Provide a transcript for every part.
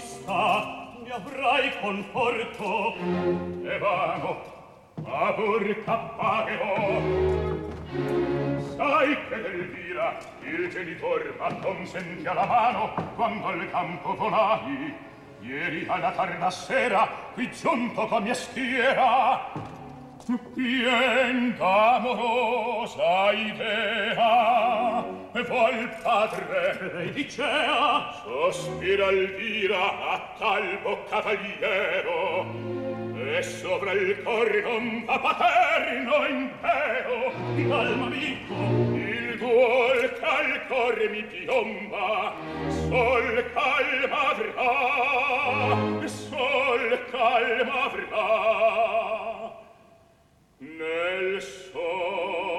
vista ne avrai conforto. E vago ma pur t'appagherò sai che Elvira il genitor ma consenti alla mano quando al campo volai. Ieri alla tarda sera qui giunto con mia schiera. Pien d'amorosa idea e voi padre. Lei dicea sospira l'ira a talbo cavaliero e sopra il cor non fa paterno impero. Calma amico. Il duol cal cor mi piomba sol calma avrà sol calma avrà nel sol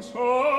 So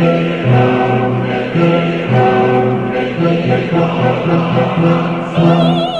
Thank you.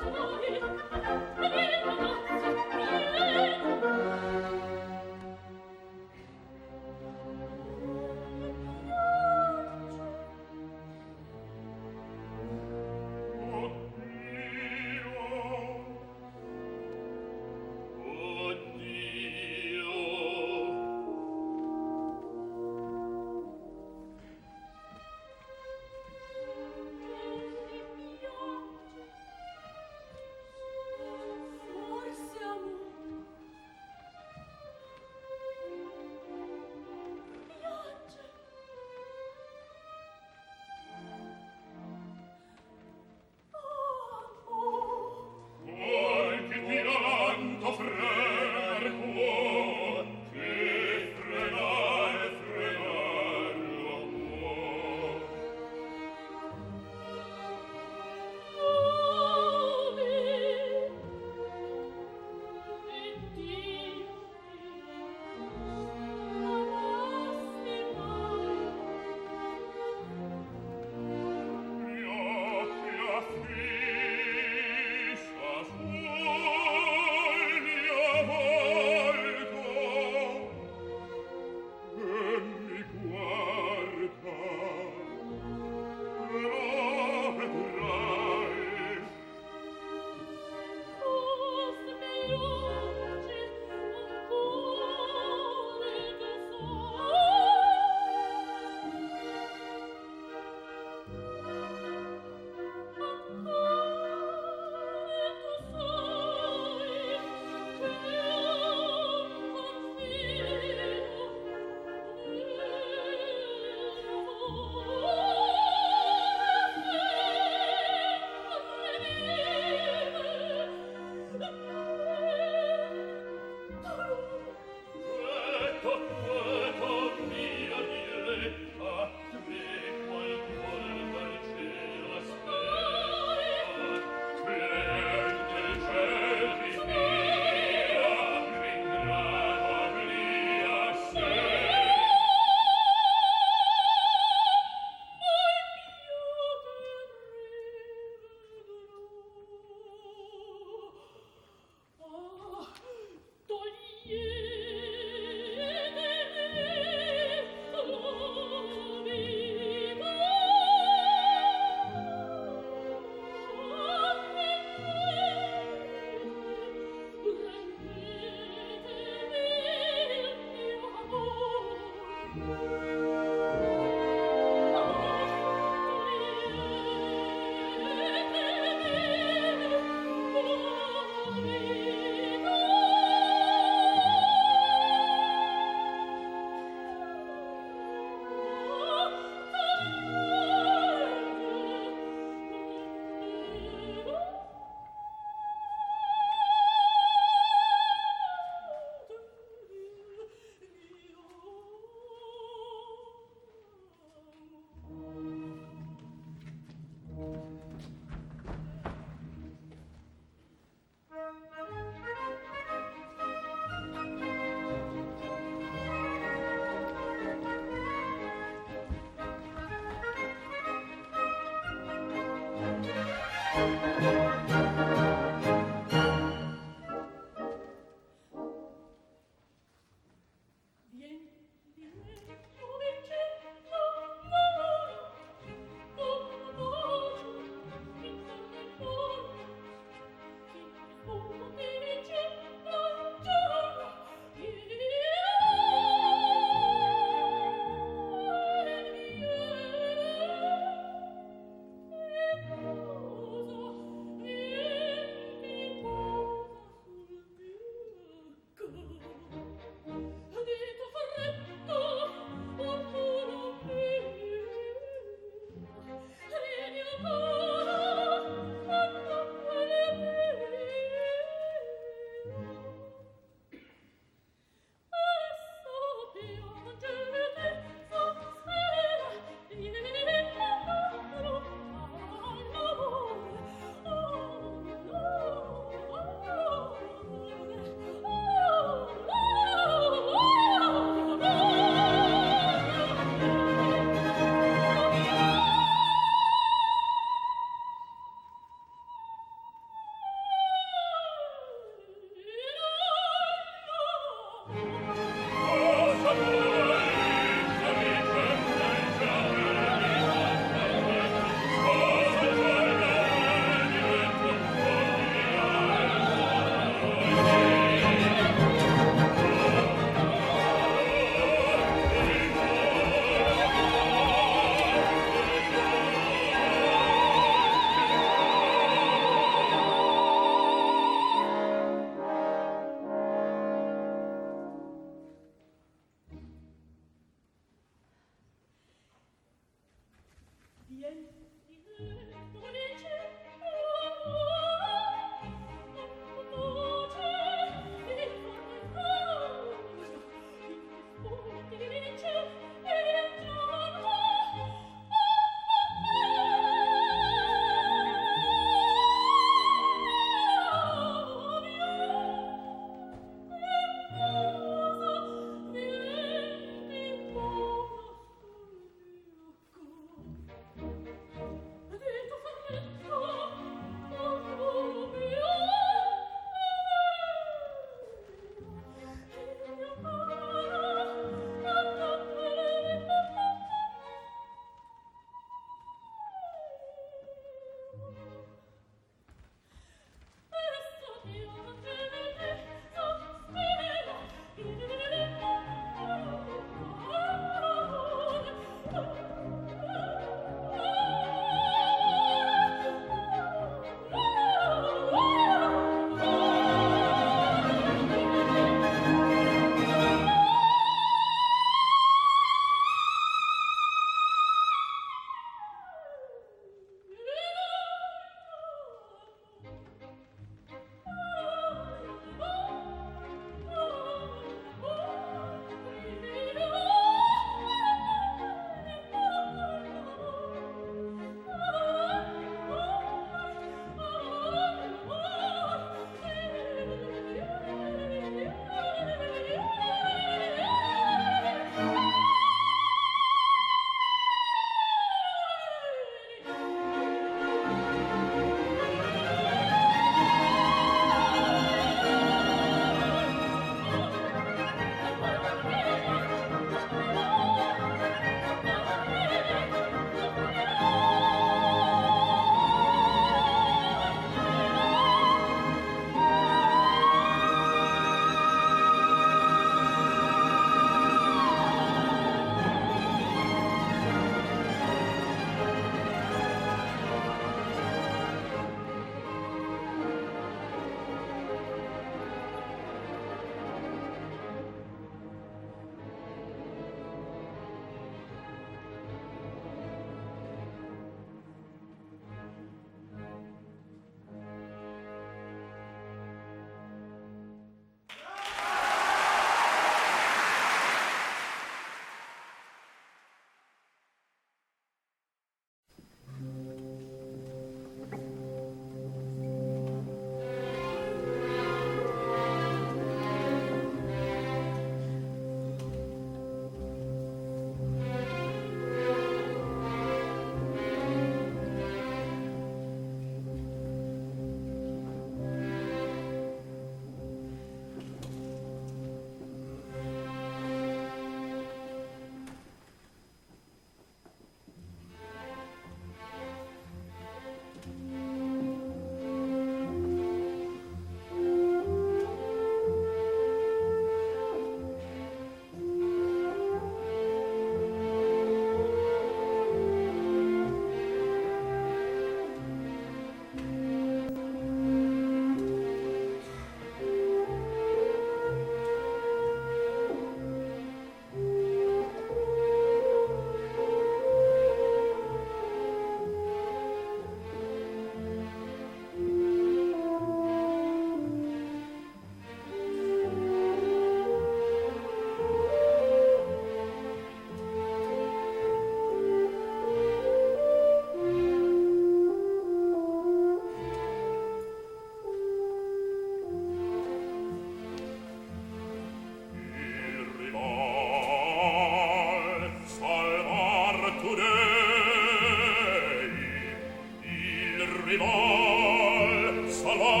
mi vol salvar